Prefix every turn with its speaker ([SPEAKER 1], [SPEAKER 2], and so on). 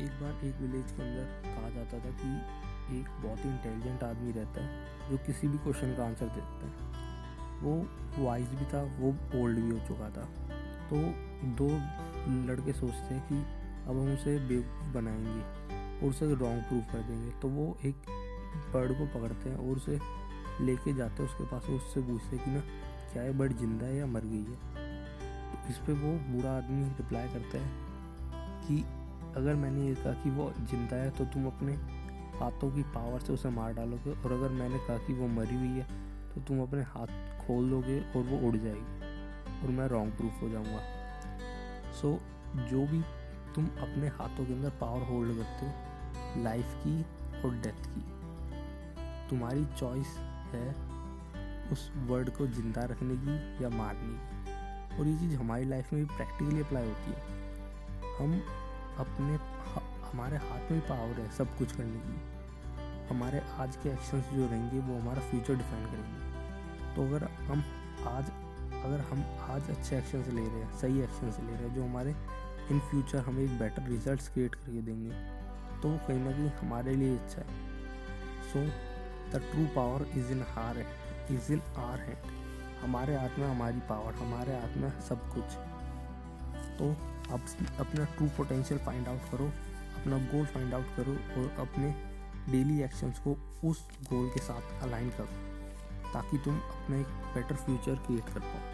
[SPEAKER 1] एक बार एक विलेज के अंदर कहा जाता था कि एक बहुत ही इंटेलिजेंट आदमी रहता है, जो किसी भी क्वेश्चन का आंसर देता है। वो वाइज भी था, वो ओल्ड भी हो चुका था। तो दो लड़के सोचते हैं कि अब हम उसे बेवकूफ़ बनाएँगे और उसे रॉन्ग प्रूव कर देंगे। तो वो एक बर्ड को पकड़ते हैं और उसे लेके जाते हैं उसके पास। उससे पूछते हैं कि ना, क्या ये बर्ड ज़िंदा है या मर गई है? तो इस पर वो बूढ़ा आदमी रिप्लाई करता है कि अगर मैंने ये कहा कि वो ज़िंदा है तो तुम अपने हाथों की पावर से उसे मार डालोगे और अगर मैंने कहा कि वो मरी हुई है तो तुम अपने हाथ खोल दोगे और वो उड़ जाएगी और मैं रॉन्ग प्रूफ हो जाऊँगा। सो so, जो भी तुम अपने हाथों के अंदर पावर होल्ड करते हो लाइफ की और डेथ की तुम्हारी चॉइस है उस वर्ड को ज़िंदा रखने की या मारने की। और ये चीज़ हमारी लाइफ में भी प्रैक्टिकली अप्लाई होती है। हम अपने हमारे हाथ में पावर है सब कुछ करने की। हमारे आज के एक्शंस जो रहेंगे, वो हमारा फ्यूचर डिफाइन करेंगे। तो अगर हम आज, अगर हम आज अच्छे एक्शंस ले रहे हैं, सही एक्शंस ले रहे हैं, जो हमारे इन फ्यूचर हमें एक बेटर रिजल्ट्स क्रिएट करके देंगे तो वो कहीं ना कहीं हमारे लिए अच्छा है। So the true power is in हार है इज़ इन आर हैंड हमारे हाथ में हमारी पावर हमारे हाथ में सब कुछ। तो आप अपना ट्रू पोटेंशियल फाइंड आउट करो, अपना गोल फाइंड आउट करो और अपने डेली एक्शंस को उस गोल के साथ अलाइन करो, ताकि तुम अपना एक बेटर फ्यूचर क्रिएट कर पाओ।